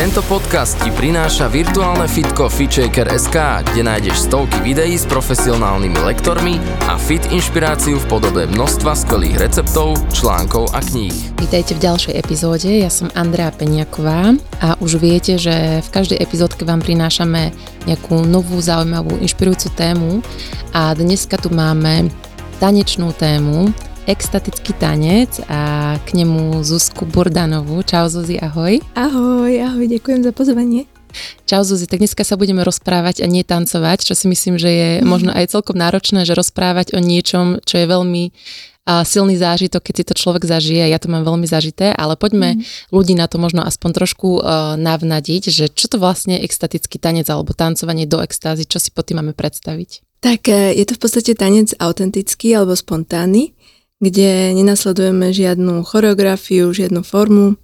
Tento podcast ti prináša virtuálne fitko FitShaker.sk, kde nájdeš stovky videí s profesionálnymi lektormi a fit inšpiráciu v podobe množstva skvelých receptov, článkov a kníh. Vítajte v ďalšej epizóde, ja som Andrea Peniaková a už viete, že v každej epizódke vám prinášame nejakú novú, zaujímavú, inšpirujúcu tému a dneska tu máme tanečnú tému, extatický tanec a k nemu Zuzku Burdanovú. Čau Zuzi, ahoj. Ahoj, ahoj, ďakujem za pozvanie. Čau Zuzi, tak dneska sa budeme rozprávať a nie tancovať, čo si myslím, že je možno aj celkom náročné, že rozprávať o niečom, čo je veľmi a silný zážitok, keď si to človek zažije, ja to mám veľmi zažité, ale poďme mm. ľudí na to možno aspoň trošku uh, navnadiť, že čo to vlastne je extatický tanec alebo tancovanie do extázy, čo si pod tým máme predstaviť? Tak e, je to v podstate tanec autentický alebo spontánny, kde nenasledujeme žiadnu choreografiu, žiadnu formu,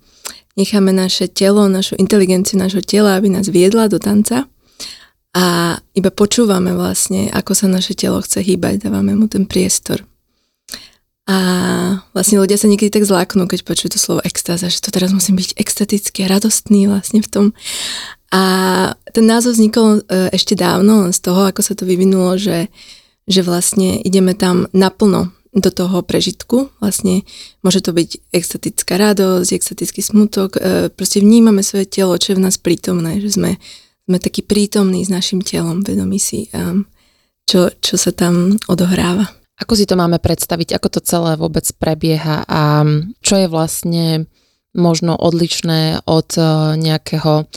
necháme naše telo, našu inteligenciu našho tela, aby nás viedla do tanca a iba počúvame vlastne, ako sa naše telo chce hýbať, dávame mu ten priestor. A vlastne ľudia sa niekedy tak zláknú, keď počujú to slovo extáza, že to teraz musím byť extatický a radostný vlastne v tom. A ten názov vznikol e, ešte dávno, len z toho, ako sa to vyvinulo, že, že vlastne ideme tam naplno do toho prežitku. Vlastne môže to byť extatická radosť, extatický smutok. E, proste vnímame svoje telo, čo je v nás prítomné, že sme, sme takí prítomní s našim telom, vedomí si, e, čo, čo sa tam odohráva. Ako si to máme predstaviť, ako to celé vôbec prebieha a čo je vlastne možno odlišné od e, nejakého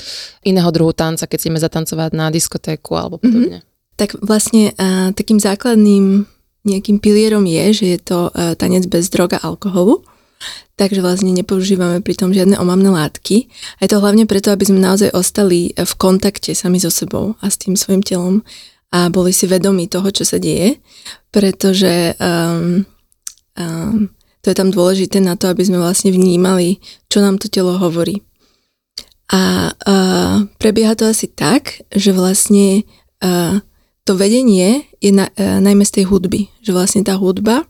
iného druhu tanca, keď ideme zatancovať na diskotéku alebo podobne? Mm-hmm. Tak vlastne uh, takým základným nejakým pilierom je, že je to uh, tanec bez droga a alkoholu. Takže vlastne nepoužívame pri tom žiadne omamné látky. A je to hlavne preto, aby sme naozaj ostali v kontakte sami so sebou a s tým svojim telom a boli si vedomí toho, čo sa deje, pretože um, um, to je tam dôležité na to, aby sme vlastne vnímali, čo nám to telo hovorí. A uh, prebieha to asi tak, že vlastne uh, to vedenie je na, e, najmä z tej hudby, že vlastne tá hudba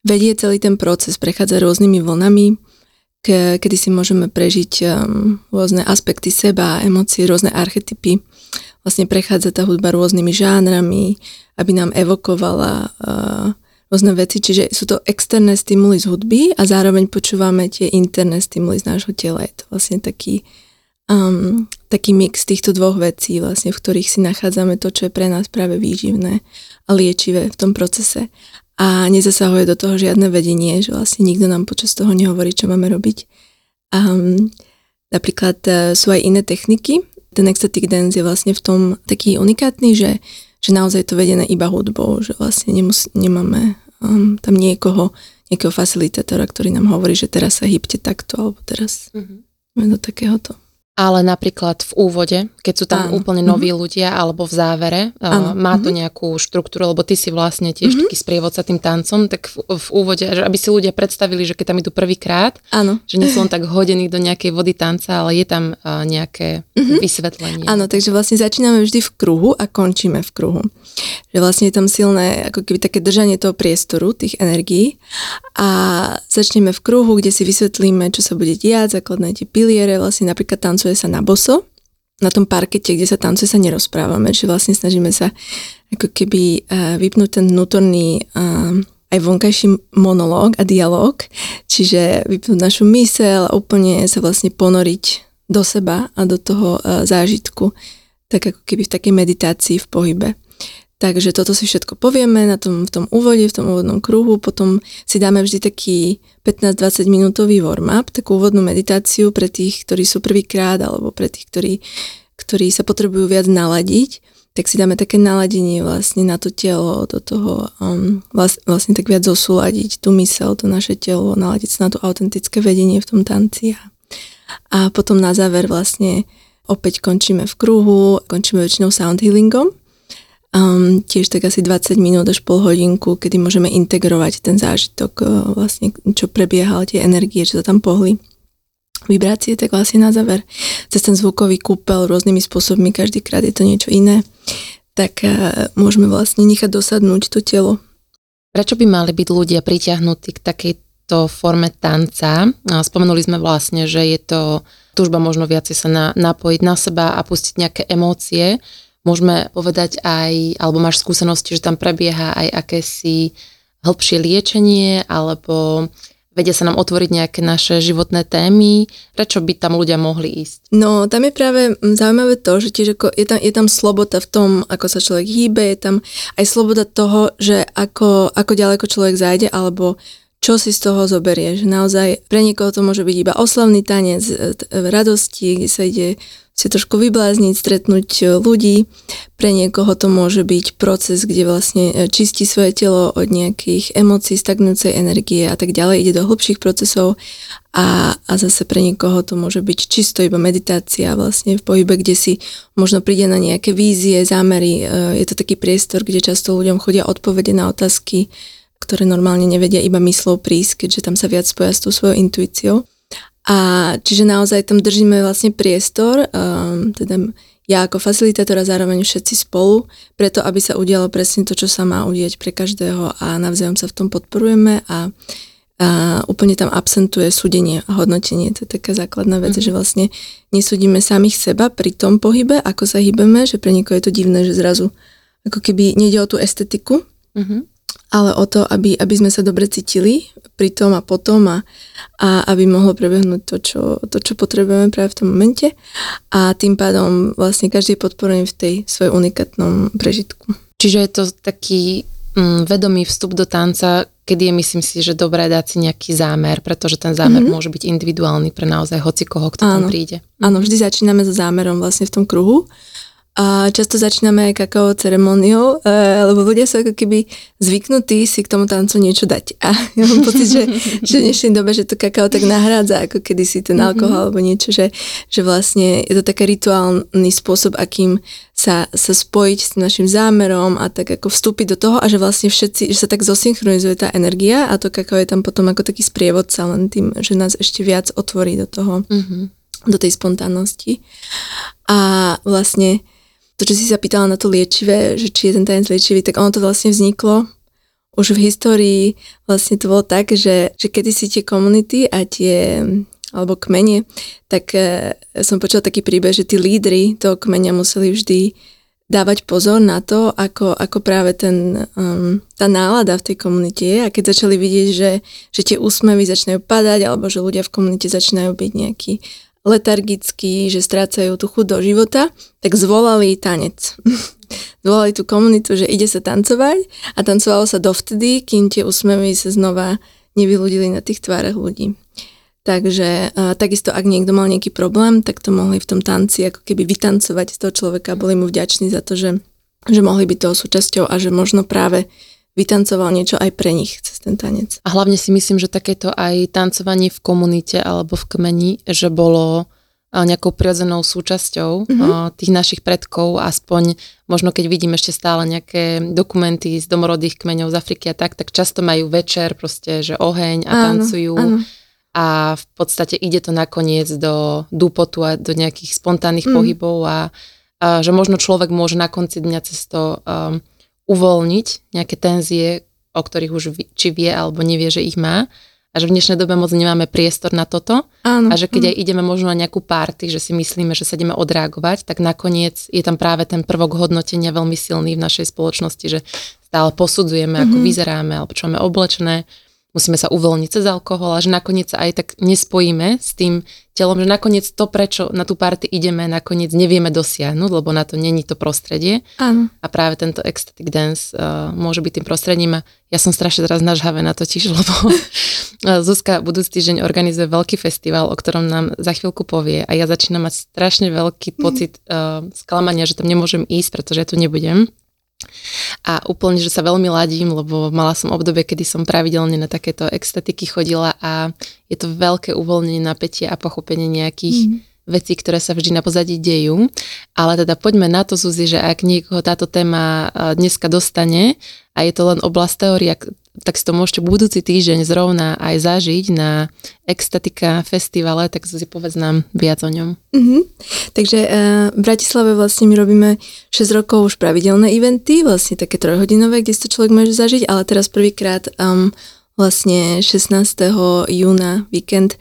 vedie celý ten proces, prechádza rôznymi vlnami, ke, kedy si môžeme prežiť um, rôzne aspekty seba, emócie, rôzne archetypy. Vlastne prechádza tá hudba rôznymi žánrami, aby nám evokovala uh, rôzne veci, čiže sú to externé stimuly z hudby a zároveň počúvame tie interné stimuly z nášho tela. Je to vlastne taký um, taký mix týchto dvoch vecí, vlastne, v ktorých si nachádzame to, čo je pre nás práve výživné a liečivé v tom procese. A nezasahuje do toho žiadne vedenie, že vlastne nikto nám počas toho nehovorí, čo máme robiť. Um, napríklad uh, sú aj iné techniky. Ten ecstatic dance je vlastne v tom taký unikátny, že, že naozaj to vedené iba hudbou, že vlastne nemus- nemáme um, tam niekoho, nejakého facilitátora, ktorý nám hovorí, že teraz sa hýbte takto, alebo teraz mm-hmm. do takéhoto. Ale napríklad v úvode, keď sú tam Áno. úplne noví mm-hmm. ľudia, alebo v závere, Áno. má to mm-hmm. nejakú štruktúru, lebo ty si vlastne tiež mm-hmm. taký sprievodca tým tancom, tak v, v úvode, že aby si ľudia predstavili, že keď tam idú prvýkrát, že nie sú len tak hodení do nejakej vody tanca, ale je tam uh, nejaké mm-hmm. vysvetlenie. Áno, takže vlastne začíname vždy v kruhu a končíme v kruhu. Že vlastne je tam silné, ako keby také držanie toho priestoru, tých energií a začneme v kruhu, kde si vysvetlíme, čo sa bude diať, základné tie piliere, vlastne napríklad tancuje sa na boso, na tom parkete, kde sa tancuje, sa nerozprávame, že vlastne snažíme sa ako keby uh, vypnúť ten vnútorný uh, aj vonkajší monológ a dialog, čiže vypnúť našu mysel a úplne sa vlastne ponoriť do seba a do toho uh, zážitku, tak ako keby v takej meditácii v pohybe. Takže toto si všetko povieme na tom, v tom úvode, v tom úvodnom kruhu, potom si dáme vždy taký 15-20 minútový warm-up, takú úvodnú meditáciu pre tých, ktorí sú prvýkrát, alebo pre tých, ktorí, ktorí sa potrebujú viac naladiť, tak si dáme také naladenie vlastne na to telo, do toho um, vlastne, tak viac zosúľadiť tú mysel, to naše telo, naladiť sa na to autentické vedenie v tom tanci. A potom na záver vlastne opäť končíme v kruhu, končíme väčšinou sound healingom, um, tiež tak asi 20 minút až pol hodinku, kedy môžeme integrovať ten zážitok, uh, vlastne čo prebiehal, tie energie, čo sa tam pohli vibrácie, tak vlastne na záver cez ten zvukový kúpel rôznymi spôsobmi, každýkrát je to niečo iné, tak uh, môžeme vlastne nechať dosadnúť to telo. Prečo by mali byť ľudia pritiahnutí k takejto forme tanca? Spomenuli sme vlastne, že je to túžba možno viacej sa na, napojiť na seba a pustiť nejaké emócie môžeme povedať aj, alebo máš skúsenosti, že tam prebieha aj akési hĺbšie liečenie, alebo vedia sa nám otvoriť nejaké naše životné témy, prečo by tam ľudia mohli ísť? No, tam je práve zaujímavé to, že tiež ako je, tam, je tam sloboda v tom, ako sa človek hýbe, je tam aj sloboda toho, že ako, ako ďaleko človek zájde, alebo čo si z toho zoberie. Že naozaj pre niekoho to môže byť iba oslavný tanec v radosti, kde sa ide si trošku vyblázniť, stretnúť e, ľudí. Pre niekoho to môže byť proces, kde vlastne e, čistí svoje telo od nejakých emócií, stagnúcej energie a tak ďalej, ide do hlbších procesov a, a zase pre niekoho to môže byť čisto iba meditácia vlastne v pohybe, kde si možno príde na nejaké vízie, zámery. E, je to taký priestor, kde často ľuďom chodia odpovede na otázky, ktoré normálne nevedia iba myslou prísť, keďže tam sa viac spoja s tou svojou intuíciou. A čiže naozaj tam držíme vlastne priestor, um, teda ja ako facilitátor a zároveň všetci spolu, preto aby sa udialo presne to, čo sa má udieť pre každého a navzájom sa v tom podporujeme a, a úplne tam absentuje súdenie a hodnotenie. To je taká základná vec, mm-hmm. že vlastne nesúdime samých seba pri tom pohybe, ako sa hýbeme, že pre niekoho je to divné, že zrazu ako keby nejde o tú estetiku, mm-hmm ale o to, aby, aby sme sa dobre cítili pri tom a potom a, a aby mohlo prebehnúť to čo, to, čo potrebujeme práve v tom momente a tým pádom vlastne každý je podporený v tej svojom unikátnom prežitku. Čiže je to taký mm, vedomý vstup do tanca, kedy je myslím si, že dobré dať si nejaký zámer, pretože ten zámer mm-hmm. môže byť individuálny pre naozaj hoci koho, kto Áno. tam príde. Áno, vždy začíname so zámerom vlastne v tom kruhu a často začíname kakao ceremoniou, e, lebo ľudia sú ako keby zvyknutí si k tomu tancu niečo dať. A ja mám pocit, že, že v dnešnej dobe, že to kakao tak nahrádza, ako kedy si ten mhm. alkohol mm-hmm. alebo niečo, že, že vlastne je to taký rituálny spôsob, akým sa, sa spojiť s našim zámerom a tak ako vstúpiť do toho a že vlastne všetci, že sa tak zosynchronizuje tá energia a to kakao je tam potom ako taký sprievodca len tým, že nás ešte viac otvorí do toho, mm-hmm. do tej spontánnosti. A vlastne to, čo si sa pýtala na to liečivé, že či je ten tanec liečivý, tak ono to vlastne vzniklo už v histórii. Vlastne to bolo tak, že, že kedy si tie komunity a tie alebo kmene, tak e, som počula taký príbeh, že tí lídry toho kmeňa museli vždy dávať pozor na to, ako, ako práve ten, um, tá nálada v tej komunite je. A keď začali vidieť, že, že tie úsmevy začínajú padať alebo že ľudia v komunite začínajú byť nejakí letargickí, že strácajú tú chuť do života, tak zvolali tanec. zvolali tú komunitu, že ide sa tancovať a tancovalo sa dovtedy, kým tie úsmevy sa znova nevyľudili na tých tvárach ľudí. Takže takisto, ak niekto mal nejaký problém, tak to mohli v tom tanci ako keby vytancovať z toho človeka, boli mu vďační za to, že, že mohli byť toho súčasťou a že možno práve vytancoval niečo aj pre nich cez ten tanec. A hlavne si myslím, že takéto aj tancovanie v komunite alebo v kmeni, že bolo nejakou prirodzenou súčasťou mm-hmm. tých našich predkov, aspoň možno keď vidím ešte stále nejaké dokumenty z domorodých kmeňov z Afriky a tak, tak často majú večer proste, že oheň a áno, tancujú. Áno. A v podstate ide to nakoniec do dúpotu a do nejakých spontánnych mm. pohybov a, a že možno človek môže na konci dňa cez to um, uvoľniť nejaké tenzie, o ktorých už či vie alebo nevie, že ich má a že v dnešnej dobe moc nemáme priestor na toto Áno. a že keď aj ideme možno na nejakú párty, že si myslíme, že sa ideme odreagovať, tak nakoniec je tam práve ten prvok hodnotenia veľmi silný v našej spoločnosti, že stále posudzujeme, ako mm-hmm. vyzeráme alebo čo máme oblečené, musíme sa uvoľniť cez alkohol a že nakoniec sa aj tak nespojíme s tým telom, že nakoniec to, prečo na tú party ideme, nakoniec nevieme dosiahnuť, lebo na to není to prostredie. Áno. A práve tento ecstatic dance uh, môže byť tým prostredím a ja som strašne teraz nažhavená totiž, lebo Zuzka budúci týždeň organizuje veľký festival, o ktorom nám za chvíľku povie a ja začínam mať strašne veľký pocit uh, sklamania, že tam nemôžem ísť, pretože ja tu nebudem. A úplne, že sa veľmi ladím, lebo mala som obdobie, kedy som pravidelne na takéto extatiky chodila a je to veľké uvoľnenie napätia a pochopenie nejakých mm. veci, ktoré sa vždy na pozadí dejú. Ale teda poďme na to, Zuzi, že ak niekoho táto téma dneska dostane a je to len oblasť teória, tak si to môžete budúci týždeň zrovna aj zažiť na Extatika festivale, tak si povedz nám viac o ňom. Mm-hmm. Takže uh, v Bratislave vlastne my robíme 6 rokov už pravidelné eventy, vlastne také trojhodinové, kde si to človek môže zažiť, ale teraz prvýkrát um, vlastne 16. júna víkend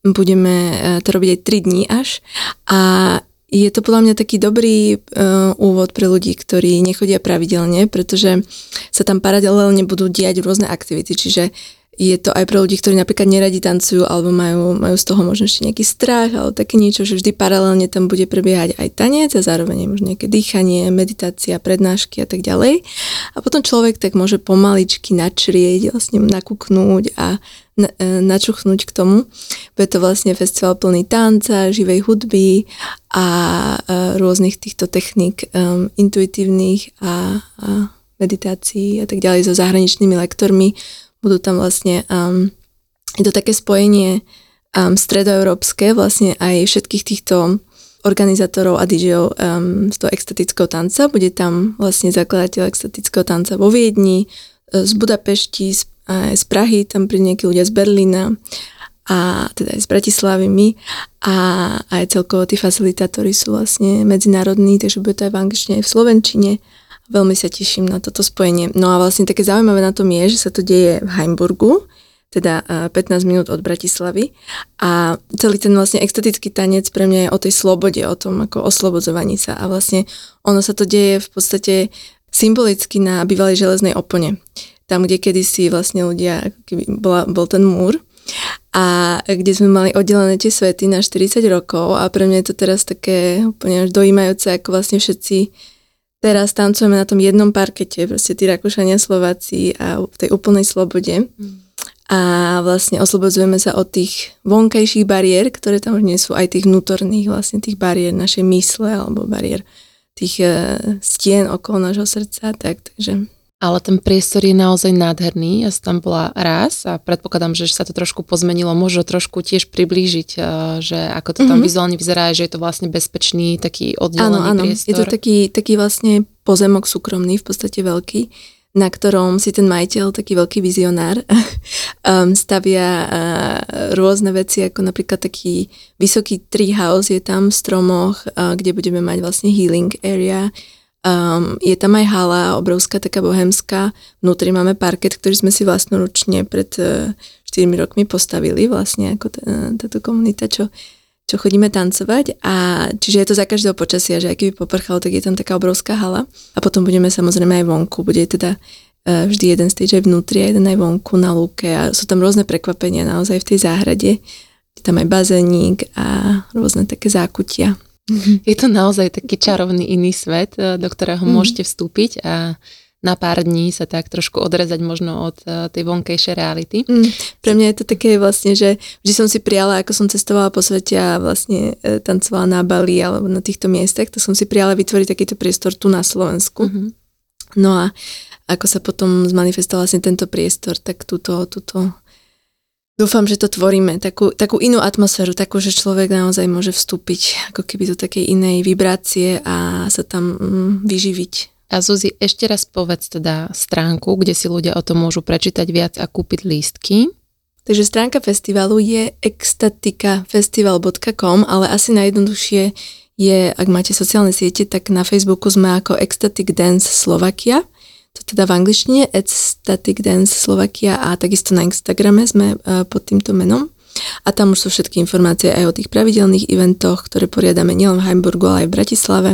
budeme uh, to robiť aj 3 dní až a je to podľa mňa taký dobrý uh, úvod pre ľudí, ktorí nechodia pravidelne, pretože sa tam paralelne budú diať rôzne aktivity, čiže je to aj pre ľudí, ktorí napríklad neradi tancujú alebo majú, majú z toho možno ešte nejaký strach alebo také niečo, že vždy paralelne tam bude prebiehať aj tanec a zároveň možno nejaké dýchanie, meditácia, prednášky a tak ďalej. A potom človek tak môže pomaličky načrieť, vlastne nakúknúť a na, e, načuchnúť k tomu. Bude to vlastne festival plný tanca, živej hudby a, a rôznych týchto techník um, intuitívnych a, a meditácií a tak ďalej so zahraničnými lektormi budú tam vlastne, um, je to také spojenie um, stredoeurópske, vlastne aj všetkých týchto organizátorov a DJov um, z toho extatického tanca. Bude tam vlastne zakladateľ extatického tanca vo Viedni, e, z Budapešti, z, aj z Prahy, tam prídu nejakí ľudia z Berlína a teda aj z Bratislavy my a aj celkovo tí facilitátori sú vlastne medzinárodní, takže bude to aj v angličtine, aj v slovenčine Veľmi sa teším na toto spojenie. No a vlastne také zaujímavé na tom je, že sa to deje v Heimburgu, teda 15 minút od Bratislavy. A celý ten vlastne extatický tanec pre mňa je o tej slobode, o tom ako oslobodzovaní sa. A vlastne ono sa to deje v podstate symbolicky na bývalej železnej opone. Tam, kde kedysi vlastne ľudia, keby bola, bol ten múr, a kde sme mali oddelené tie svety na 40 rokov a pre mňa je to teraz také úplne až dojímajúce, ako vlastne všetci teraz tancujeme na tom jednom parkete, proste tí Rakúšania, Slováci a v tej úplnej slobode. A vlastne oslobodzujeme sa od tých vonkajších bariér, ktoré tam už nie sú, aj tých vnútorných vlastne tých bariér našej mysle alebo bariér tých uh, stien okolo nášho srdca, tak, takže ale ten priestor je naozaj nádherný. Ja som tam bola raz a predpokladám, že sa to trošku pozmenilo. Môžu trošku tiež priblížiť, eh, že ako to tam mm-hmm. vizuálne vyzerá, že je to vlastne bezpečný, taký oddelený áno, áno. priestor. Je to taký, taký vlastne pozemok súkromný, v podstate veľký, na ktorom si ten majiteľ, taký veľký vizionár, stavia uh, rôzne veci, ako napríklad taký vysoký treehouse je tam v stromoch, uh, kde budeme mať vlastne healing area, Um, je tam aj hala, obrovská taká bohemská. Vnútri máme parket, ktorý sme si vlastnoručne pred uh, e, 4 rokmi postavili, vlastne ako t- e, táto komunita, čo, čo chodíme tancovať. A čiže je to za každého počasia, že aj keby poprchalo, tak je tam taká obrovská hala. A potom budeme samozrejme aj vonku. Bude teda uh, vždy jeden stage aj vnútri a jeden aj vonku na lúke. A sú tam rôzne prekvapenia naozaj v tej záhrade. Je tam aj bazénik a rôzne také zákutia. Je to naozaj taký čarovný iný svet, e, do ktorého mm. môžete vstúpiť a na pár dní sa tak trošku odrezať možno od uh, tej vonkejšej reality. Mm, pre mňa je to také vlastne, že vždy som si prijala, ako som cestovala po svete a vlastne e, tancovala na Bali alebo na týchto miestach, to som si prijala vytvoriť takýto priestor tu na Slovensku. Mm-hmm. No a ako sa potom zmanifestoval vlastne tento priestor, tak túto, túto Dúfam, že to tvoríme, takú, takú inú atmosféru, takú, že človek naozaj môže vstúpiť ako keby do takej inej vibrácie a sa tam mm, vyživiť. A Zuzi, ešte raz povedz teda stránku, kde si ľudia o tom môžu prečítať viac a kúpiť lístky. Takže stránka festivalu je extatikafestival.com, ale asi najjednoduchšie je, ak máte sociálne siete, tak na Facebooku sme ako Ecstatic Dance Slovakia to teda v angličtine Static Dance Slovakia a takisto na Instagrame sme e, pod týmto menom. A tam už sú všetky informácie aj o tých pravidelných eventoch, ktoré poriadame nielen v Heimburgu, ale aj v Bratislave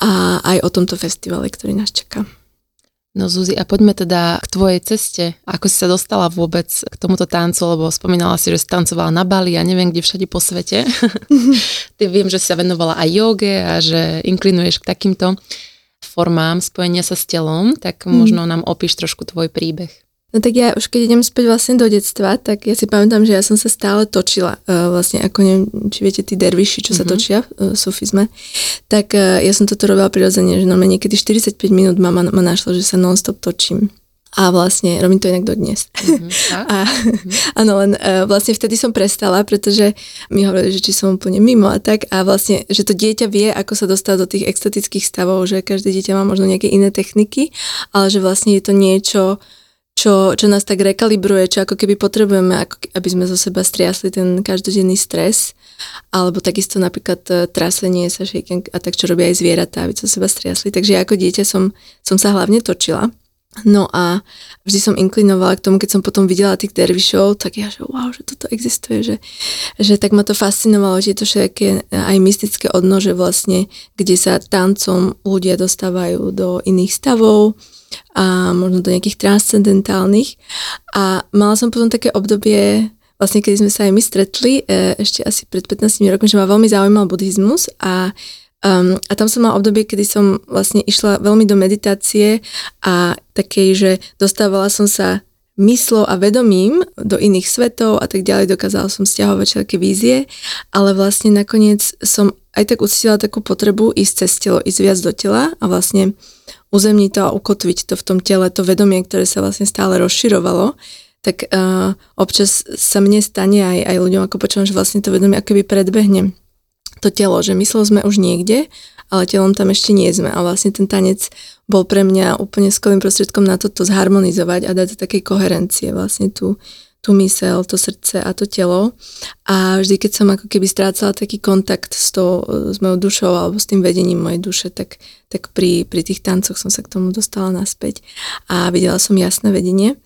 a aj o tomto festivale, ktorý nás čaká. No Zuzi, a poďme teda k tvojej ceste. Ako si sa dostala vôbec k tomuto tancu, lebo spomínala si, že si tancovala na Bali a neviem, kde všade po svete. Ty viem, že si sa venovala aj joge a že inklinuješ k takýmto formám spojenia sa s telom, tak mm. možno nám opíš trošku tvoj príbeh. No tak ja už keď idem späť vlastne do detstva, tak ja si pamätám, že ja som sa stále točila, uh, vlastne ako neviem, či viete tí derviši, čo mm-hmm. sa mhm. točia v uh, sufizme, tak uh, ja som toto robila prirodzene, že normálne niekedy 45 minút mama ma našla, že sa non-stop točím. A vlastne robím to inak dodnes. Mhm, a? A, áno, len uh, vlastne vtedy som prestala, pretože mi hovorili, že či som úplne mimo a tak. A vlastne, že to dieťa vie, ako sa dostať do tých extatických stavov, že každé dieťa má možno nejaké iné techniky, ale že vlastne je to niečo, čo, čo nás tak rekalibruje, čo ako keby potrebujeme, ako, aby sme zo seba striasli ten každodenný stres, alebo takisto napríklad uh, trasenie sa shaking a tak, čo robia aj zvieratá, aby zo seba striasli. Takže ja ako dieťa som, som sa hlavne točila No a vždy som inklinovala k tomu, keď som potom videla tých dervišov, tak ja, že wow, že toto existuje, že, že tak ma to fascinovalo, že je to všetké aj mystické odnože vlastne, kde sa tancom ľudia dostávajú do iných stavov a možno do nejakých transcendentálnych. A mala som potom také obdobie, vlastne keď sme sa aj my stretli, e, ešte asi pred 15 rokmi, že ma veľmi zaujímal buddhizmus a Um, a tam som mala obdobie, kedy som vlastne išla veľmi do meditácie a takej, že dostávala som sa myslou a vedomím do iných svetov a tak ďalej, dokázala som stiahovať všetky vízie, ale vlastne nakoniec som aj tak ucítila takú potrebu ísť cez telo, ísť viac do tela a vlastne uzemniť to a ukotviť to v tom tele, to vedomie, ktoré sa vlastne stále rozširovalo, tak uh, občas sa mne stane aj, aj ľuďom, ako počúvam, že vlastne to vedomie akoby predbehne to telo, že myslel sme už niekde, ale telom tam ešte nie sme. A vlastne ten tanec bol pre mňa úplne skvelým prostriedkom na toto zharmonizovať a dať takej koherencie vlastne tú, tú mysel, to srdce a to telo. A vždy, keď som ako keby strácala taký kontakt s, to, s mojou dušou alebo s tým vedením mojej duše, tak, tak pri, pri tých tancoch som sa k tomu dostala naspäť a videla som jasné vedenie.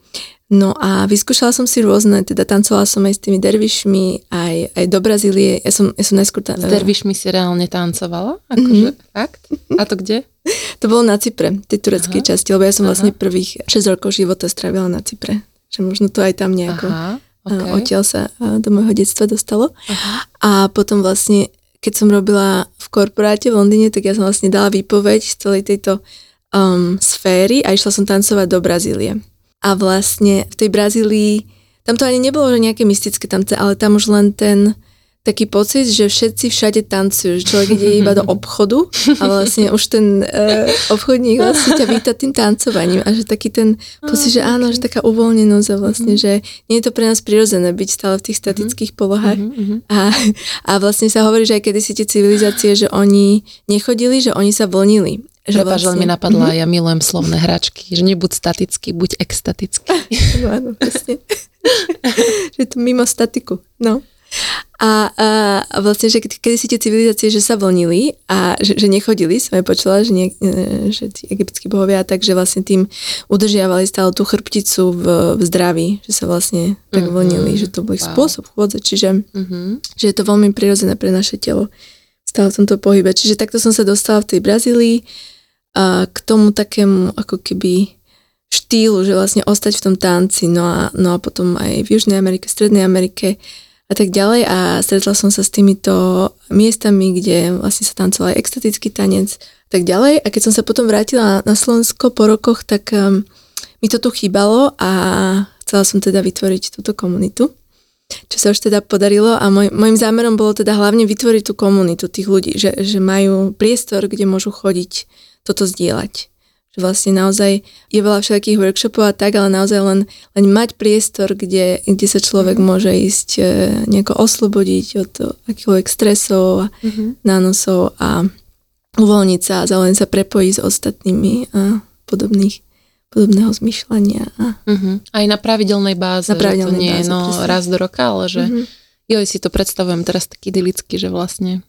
No a vyskúšala som si rôzne, teda tancovala som aj s tými dervišmi, aj, aj do Brazílie. Ja som, ja som najskôr... Ta- s dervišmi si reálne tancovala? Akože, mm-hmm. fakt? A to kde? to bolo na Cypre, tej tureckej Aha. časti, lebo ja som Aha. vlastne prvých 6 rokov života strávila na Cypre. Že možno to aj tam nejako Aha, okay. odtiaľ sa do môjho detstva dostalo. Aha. A potom vlastne, keď som robila v korporáte v Londýne, tak ja som vlastne dala výpoveď z celej tejto um, sféry a išla som tancovať do Brazílie a vlastne v tej Brazílii, tam to ani nebolo že nejaké mystické tamce, ale tam už len ten taký pocit, že všetci všade tancujú, že človek ide iba do obchodu a vlastne už ten uh, obchodník vlastne ťa víta tým tancovaním a že taký ten pocit, že áno, že taká uvoľnenosť a vlastne, mm-hmm. že nie je to pre nás prirodzené byť stále v tých statických mm-hmm. polohách mm-hmm. a, a vlastne sa hovorí, že aj kedy si tie civilizácie, že oni nechodili, že oni sa vlnili že Prepač, vlastne... mi napadla, mm-hmm. ja milujem slovné hračky, že nebuď statický, buď extatický. No áno, presne. že to mimo statiku, no. A, a, a vlastne, že kedy si tie civilizácie, že sa vlnili a že, že nechodili, som aj počula, že, nie, e, že tí egyptskí bohovia, takže vlastne tým udržiavali stále tú chrbticu v, v zdraví, že sa vlastne tak mm-hmm. vlnili, že to bol ich wow. spôsob chôdze, čiže mm-hmm. že je to veľmi prirodzené pre naše telo stále v tomto pohybe. Čiže takto som sa dostala v tej Brazílii a k tomu takému ako keby štýlu, že vlastne ostať v tom tanci, no a, no a potom aj v Južnej Amerike, Strednej Amerike a tak ďalej. A stretla som sa s týmito miestami, kde vlastne sa tancoval aj extatický tanec a tak ďalej. A keď som sa potom vrátila na Slovensko po rokoch, tak um, mi to tu chýbalo a chcela som teda vytvoriť túto komunitu čo sa už teda podarilo. A môj, môjim zámerom bolo teda hlavne vytvoriť tú komunitu tých ľudí, že, že majú priestor, kde môžu chodiť toto zdieľať. Že vlastne naozaj je veľa všetkých workshopov a tak, ale naozaj len, len mať priestor, kde, kde sa človek mm-hmm. môže ísť e, nejako oslobodiť od akýchkoľvek stresov a mm-hmm. nánosov a uvoľniť sa a zároveň sa prepojiť s ostatnými a podobných podobného zmyšľania. A... Uh-huh. Aj na pravidelnej báze, na pravidelnej že to nie je no, raz do roka, ale že uh-huh. jo, si to predstavujem teraz taký idylicky, že vlastne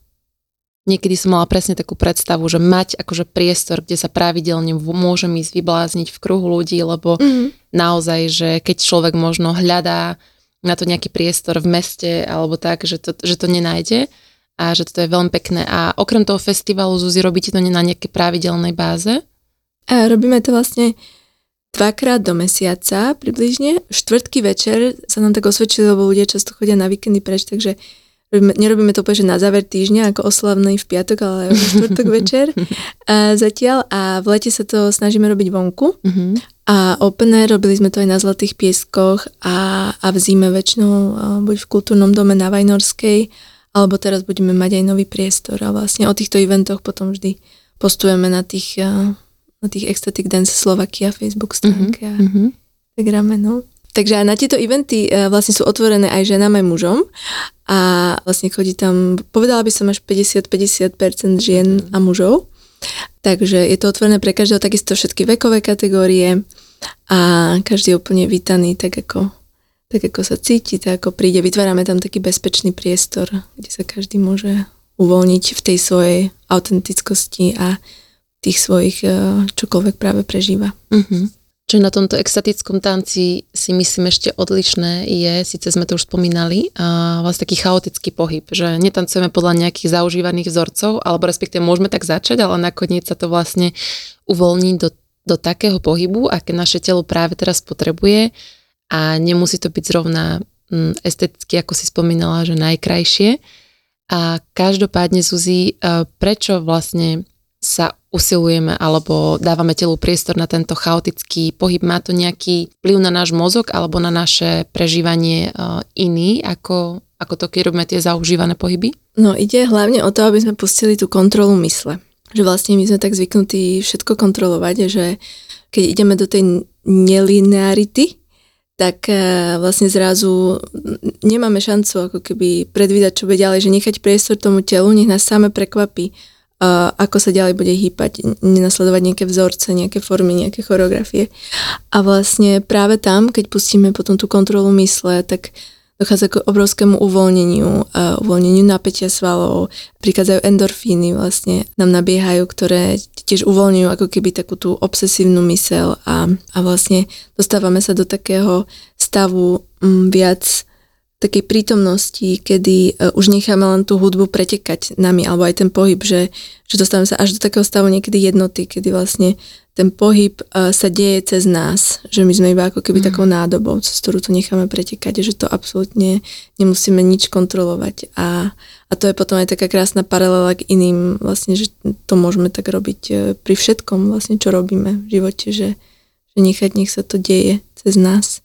niekedy som mala presne takú predstavu, že mať akože priestor, kde sa pravidelne môžem ísť vyblázniť v kruhu ľudí, lebo mm. naozaj, že keď človek možno hľadá na to nejaký priestor v meste alebo tak, že to, že to nenájde a že to je veľmi pekné. A okrem toho festivalu Zuzi robíte to na nejakej pravidelnej báze? A robíme to vlastne dvakrát do mesiaca približne. Štvrtky večer sa nám tak osvedčili, lebo ľudia často chodia na víkendy preč, takže nerobíme to úplne, že na záver týždňa, ako oslavný v piatok, ale v štvrtok večer a zatiaľ. A v lete sa to snažíme robiť vonku. Uh-huh. A open air, robili sme to aj na Zlatých pieskoch a, a v zime väčšinou buď v kultúrnom dome na Vajnorskej, alebo teraz budeme mať aj nový priestor a vlastne o týchto eventoch potom vždy postujeme na tých na tých Ecstatic Dance Slovakia Facebook stránke a Mhm. Instagrame, no. Takže na tieto eventy e, vlastne sú otvorené aj ženám, aj mužom a vlastne chodí tam, povedala by som až 50-50% žien a mužov. Takže je to otvorené pre každého, takisto všetky vekové kategórie a každý je úplne vítaný tak ako, tak ako sa cíti, tak ako príde. Vytvárame tam taký bezpečný priestor, kde sa každý môže uvoľniť v tej svojej autentickosti a tých svojich e, čokoľvek práve prežíva. Mhm. Čo na tomto extatickom tanci si myslím ešte odlišné je, síce sme to už spomínali, a vlastne taký chaotický pohyb, že netancujeme podľa nejakých zaužívaných vzorcov, alebo respektíve môžeme tak začať, ale nakoniec sa to vlastne uvoľní do, do takého pohybu, aké naše telo práve teraz potrebuje a nemusí to byť zrovna mm, esteticky, ako si spomínala, že najkrajšie. A každopádne, Zuzi, prečo vlastne sa usilujeme alebo dávame telu priestor na tento chaotický pohyb? Má to nejaký vplyv na náš mozog alebo na naše prežívanie uh, iný, ako, ako to, keď robíme tie zaužívané pohyby? No ide hlavne o to, aby sme pustili tú kontrolu mysle. Že vlastne my sme tak zvyknutí všetko kontrolovať, že keď ideme do tej nelinearity, tak eh, vlastne zrazu nemáme šancu ako keby predvídať, čo bude ďalej, že nechať priestor tomu telu, nech nás same prekvapí, ako sa ďalej bude hýpať, nenasledovať nejaké vzorce, nejaké formy, nejaké choreografie. A vlastne práve tam, keď pustíme potom tú kontrolu mysle, tak dochádza k obrovskému uvoľneniu, uh, uvoľneniu napätia svalov, prichádzajú endorfíny vlastne, nám nabiehajú, ktoré tiež uvoľňujú ako keby takú tú obsesívnu mysel a, a vlastne dostávame sa do takého stavu m, viac takej prítomnosti, kedy uh, už necháme len tú hudbu pretekať nami, alebo aj ten pohyb, že, že dostávame sa až do takého stavu niekedy jednoty, kedy vlastne ten pohyb uh, sa deje cez nás, že my sme iba ako keby mm. takou nádobou, cez ktorú to necháme pretekať, že to absolútne nemusíme nič kontrolovať a, a to je potom aj taká krásna paralela k iným, vlastne, že to môžeme tak robiť uh, pri všetkom vlastne, čo robíme v živote, že, že nechať, nech sa to deje cez nás.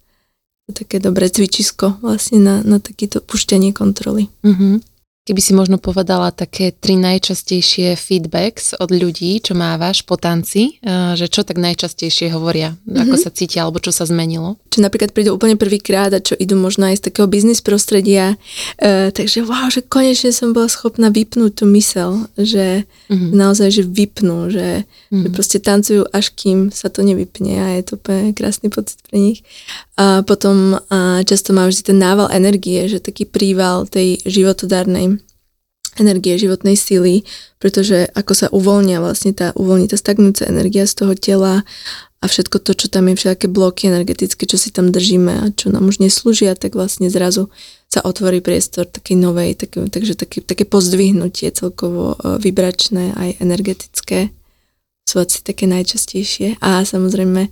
Také dobré cvičisko vlastne na, na takéto pušťanie kontroly. Mm-hmm. Keby si možno povedala také tri najčastejšie feedbacks od ľudí, čo mávaš po tanci, eh, že čo tak najčastejšie hovoria, mm-hmm. ako sa cítia alebo čo sa zmenilo? Čo napríklad prídu úplne prvýkrát a čo idú možno aj z takého biznis prostredia, uh, takže wow, že konečne som bola schopná vypnúť tú mysel, že mm-hmm. naozaj, že vypnú, že, mm-hmm. že proste tancujú až kým sa to nevypne a je to úplne krásny pocit pre nich. A potom uh, často má vždy ten nával energie, že taký príval tej životodárnej energie, životnej síly, pretože ako sa uvoľnia vlastne tá, uvoľní tá stagnúca energia z toho tela a všetko to, čo tam je, všetké bloky energetické, čo si tam držíme a čo nám už neslúžia, tak vlastne zrazu sa otvorí priestor takej novej, také, takže také, také pozdvihnutie celkovo e, vibračné aj energetické. Sú asi také najčastejšie. A samozrejme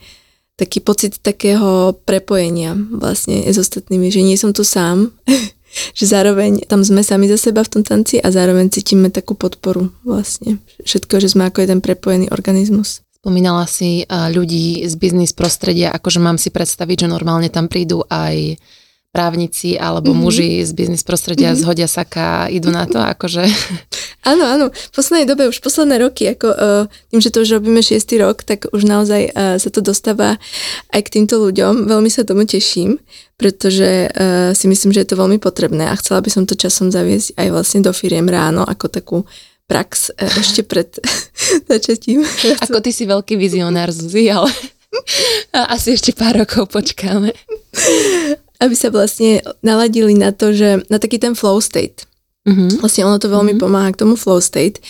taký pocit takého prepojenia vlastne s ostatnými, že nie som tu sám, že zároveň tam sme sami za seba v tom tanci a zároveň cítime takú podporu vlastne všetko, že sme ako jeden prepojený organizmus. Spomínala si uh, ľudí z biznis prostredia, akože mám si predstaviť, že normálne tam prídu aj právnici alebo mm-hmm. muži z biznis prostredia mm-hmm. zhodia saka idú na to, akože... Áno, áno. V poslednej dobe, už posledné roky, ako uh, tým, že to už robíme šiestý rok, tak už naozaj uh, sa to dostáva aj k týmto ľuďom. Veľmi sa tomu teším, pretože uh, si myslím, že je to veľmi potrebné a chcela by som to časom zaviesť aj vlastne do firiem ráno, ako takú prax uh, ešte pred začatím. Ako ty si veľký vizionár, Zuzi, ale asi ešte pár rokov počkáme. Aby sa vlastne naladili na to, že na taký ten flow state. Mm-hmm. Vlastne ono to veľmi mm-hmm. pomáha k tomu flow state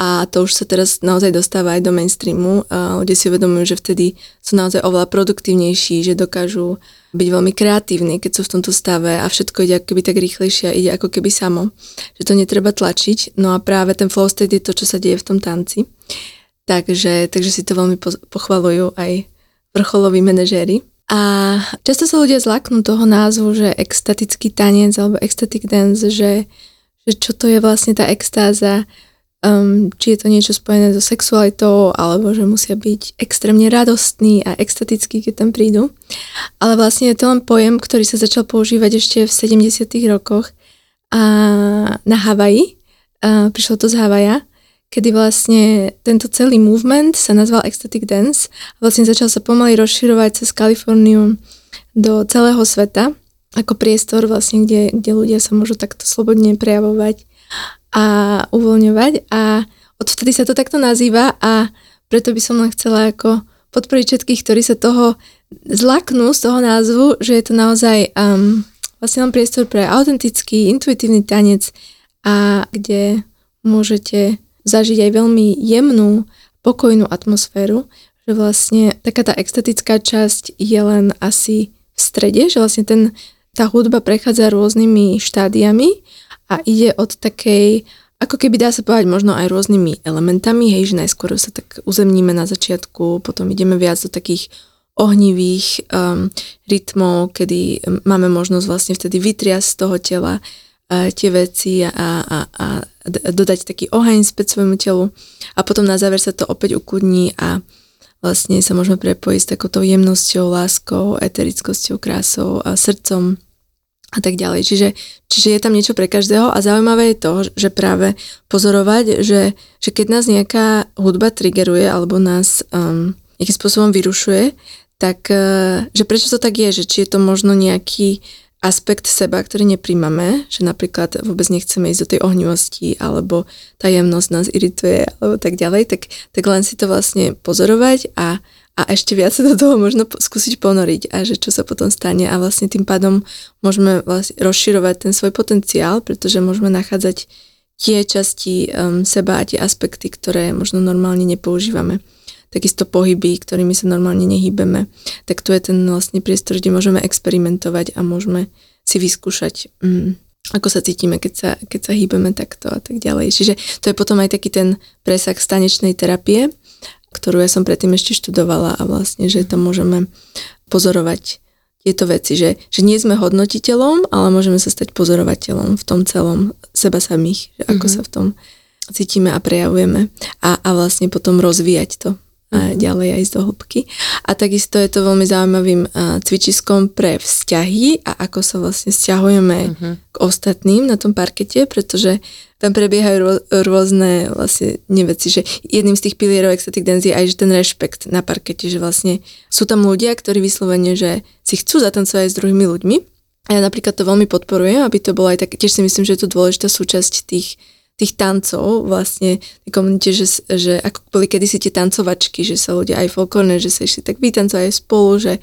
a to už sa teraz naozaj dostáva aj do mainstreamu. Ľudia si uvedomujú, že vtedy sú naozaj oveľa produktívnejší, že dokážu byť veľmi kreatívni, keď sú v tomto stave a všetko ide ako keby tak rýchlejšie a ide ako keby samo. Že to netreba tlačiť. No a práve ten flow state je to, čo sa deje v tom tanci. Takže, takže si to veľmi pochvalujú aj vrcholoví manažéri. A často sa ľudia zlaknú toho názvu, že extatický tanec alebo ecstatic dance, že, že čo to je vlastne tá extáza, um, či je to niečo spojené so sexualitou, alebo že musia byť extrémne radostní a extatickí, keď tam prídu. Ale vlastne je to len pojem, ktorý sa začal používať ešte v 70. rokoch a na Havaji. A prišlo to z Havaja, kedy vlastne tento celý movement sa nazval Ecstatic Dance a vlastne začal sa pomaly rozširovať cez Kaliforniu do celého sveta ako priestor vlastne, kde, kde ľudia sa môžu takto slobodne prejavovať a uvoľňovať. A odvtedy sa to takto nazýva a preto by som len chcela ako podporiť všetkých, ktorí sa toho zlaknú z toho názvu, že je to naozaj um, vlastne len priestor pre autentický, intuitívny tanec a kde môžete zažiť aj veľmi jemnú, pokojnú atmosféru, že vlastne taká tá extatická časť je len asi v strede, že vlastne ten, tá hudba prechádza rôznymi štádiami a ide od takej, ako keby dá sa povedať možno aj rôznymi elementami, hej, že najskôr sa tak uzemníme na začiatku, potom ideme viac do takých ohnivých um, rytmov, kedy máme možnosť vlastne vtedy vytriasť z toho tela uh, tie veci a, a, a dodať taký oheň späť svojmu telu a potom na záver sa to opäť ukudní a vlastne sa môžeme prepojiť s takouto jemnosťou, láskou, eterickosťou, krásou a srdcom a tak ďalej. Čiže, čiže je tam niečo pre každého a zaujímavé je to, že práve pozorovať, že, že keď nás nejaká hudba triggeruje alebo nás um, nejakým spôsobom vyrušuje, tak uh, že prečo to tak je, že či je to možno nejaký aspekt seba, ktorý nepríjmame, že napríklad vôbec nechceme ísť do tej ohnivosti alebo tá jemnosť nás irituje alebo tak ďalej, tak, tak len si to vlastne pozorovať a a ešte viac sa do toho možno skúsiť ponoriť a že čo sa potom stane a vlastne tým pádom môžeme vlastne rozširovať ten svoj potenciál, pretože môžeme nachádzať tie časti um, seba a tie aspekty, ktoré možno normálne nepoužívame. Takisto pohyby, ktorými sa normálne nehýbeme. Tak tu je ten vlastne priestor, kde môžeme experimentovať a môžeme si vyskúšať, um, ako sa cítime, keď sa, keď sa hýbeme takto a tak ďalej. Čiže to je potom aj taký ten presah stanečnej terapie, ktorú ja som predtým ešte študovala a vlastne, že to môžeme pozorovať tieto veci, že, že nie sme hodnotiteľom, ale môžeme sa stať pozorovateľom v tom celom seba samých, že ako mm-hmm. sa v tom cítime a prejavujeme a, a vlastne potom rozvíjať to ďalej aj z dohlbky. A takisto je to veľmi zaujímavým cvičiskom pre vzťahy a ako sa vlastne vzťahujeme uh-huh. k ostatným na tom parkete, pretože tam prebiehajú rô, rôzne vlastne neveci, že jedným z tých pilierov ecstatic dance je aj že ten rešpekt na parkete, že vlastne sú tam ľudia, ktorí vyslovene, že si chcú zatancovať s druhými ľuďmi. A ja napríklad to veľmi podporujem, aby to bolo aj tak, tiež si myslím, že je to dôležitá súčasť tých tých tancov vlastne komunite, že, že ako boli kedysi tie tancovačky, že sa ľudia aj folklórne, že sa išli tak vytancovať spolu, že,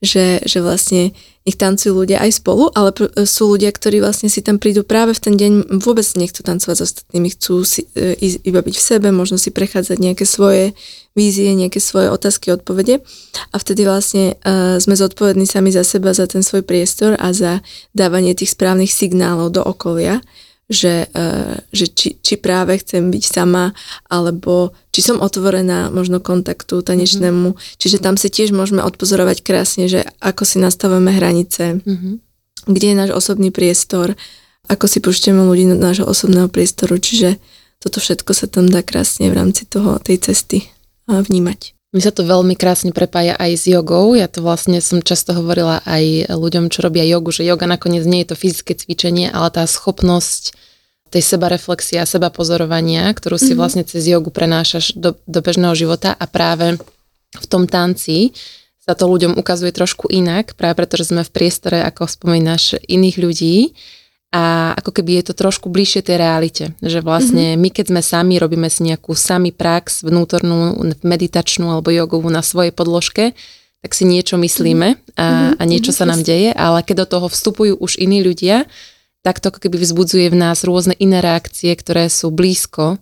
že, že vlastne nech tancujú ľudia aj spolu, ale pr- sú ľudia, ktorí vlastne si tam prídu práve v ten deň, vôbec nechcú tancovať s ostatnými, chcú si, e, iba byť v sebe, možno si prechádzať nejaké svoje vízie, nejaké svoje otázky, odpovede. A vtedy vlastne uh, sme zodpovední sami za seba, za ten svoj priestor a za dávanie tých správnych signálov do okolia, že, uh, že či, či práve chcem byť sama, alebo či som otvorená možno kontaktu tanečnému. Mm-hmm. Čiže tam si tiež môžeme odpozorovať krásne, že ako si nastavujeme hranice, mm-hmm. kde je náš osobný priestor, ako si pušťame ľudí do nášho osobného priestoru. Čiže toto všetko sa tam dá krásne v rámci toho, tej cesty vnímať. Mi sa to veľmi krásne prepája aj s jogou. Ja to vlastne som často hovorila aj ľuďom, čo robia jogu, že joga nakoniec nie je to fyzické cvičenie, ale tá schopnosť tej sebareflexie a seba pozorovania, ktorú si mm-hmm. vlastne cez jogu prenášaš do, do bežného života a práve v tom tanci sa to ľuďom ukazuje trošku inak, práve preto, že sme v priestore, ako spomínaš, iných ľudí a ako keby je to trošku bližšie tej realite, že vlastne mm-hmm. my keď sme sami, robíme si nejakú sami prax vnútornú, meditačnú alebo jogovú na svojej podložke, tak si niečo myslíme a, mm-hmm. a niečo sa nám deje, ale keď do toho vstupujú už iní ľudia, tak to ako keby vzbudzuje v nás rôzne iné reakcie, ktoré sú blízko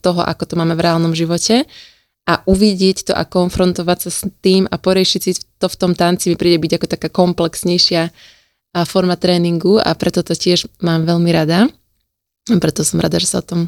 toho, ako to máme v reálnom živote a uvidieť to a konfrontovať sa s tým a poriešiť si to v tom tanci mi príde byť ako taká komplexnejšia forma tréningu a preto to tiež mám veľmi rada. A preto som rada, že sa o tom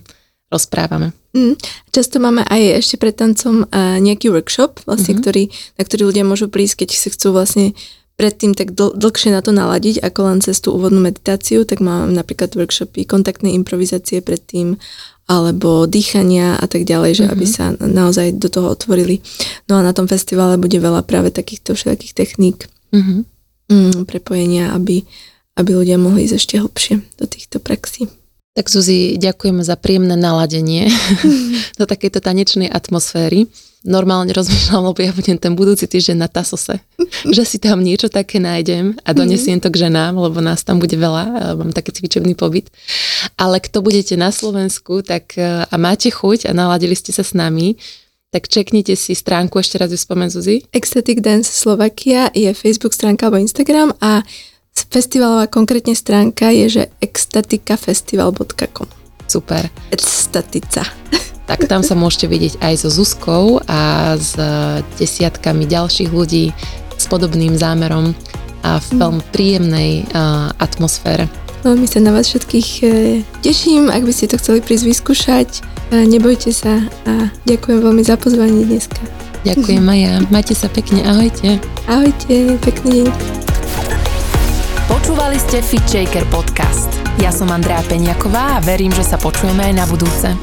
rozprávame. Mm, často máme aj ešte pred tancom uh, nejaký workshop, vlastne, mm-hmm. ktorý, na ktorý ľudia môžu prísť, keď si chcú vlastne predtým tak dl- dlhšie na to naladiť, ako len cez tú úvodnú meditáciu, tak mám napríklad workshopy kontaktnej improvizácie predtým, alebo dýchania a tak ďalej, že mm-hmm. aby mhm. sa naozaj do toho otvorili. No a na tom festivale bude veľa práve takýchto všetkých techník. Mm-hmm mm, prepojenia, aby, aby ľudia mohli ísť ešte hlbšie do týchto praxí. Tak Zuzi, ďakujeme za príjemné naladenie do takejto tanečnej atmosféry. Normálne rozmýšľam, lebo ja budem ten budúci týždeň na Tasose, že si tam niečo také nájdem a donesiem to k ženám, lebo nás tam bude veľa, mám taký cvičebný pobyt. Ale kto budete na Slovensku tak, e, a máte chuť a naladili ste sa s nami, tak čeknite si stránku, ešte raz ju spomen Zuzi. Ecstatic Dance Slovakia je Facebook stránka alebo Instagram a Festivalová konkrétne stránka je, že extatikafestival.com. Super. Extatica. Tak tam sa môžete vidieť aj so Zuzkou a s desiatkami ďalších ľudí s podobným zámerom a v veľmi príjemnej uh, atmosfére. Veľmi sa na vás všetkých e, teším, ak by ste to chceli prísť vyskúšať. E, nebojte sa a ďakujem veľmi za pozvanie dneska. Ďakujem aj ja. Majte sa pekne. Ahojte. Ahojte. Pekný deň. Počúvali ste Fit Shaker podcast. Ja som Andrea Peňaková a verím, že sa počujeme aj na budúce.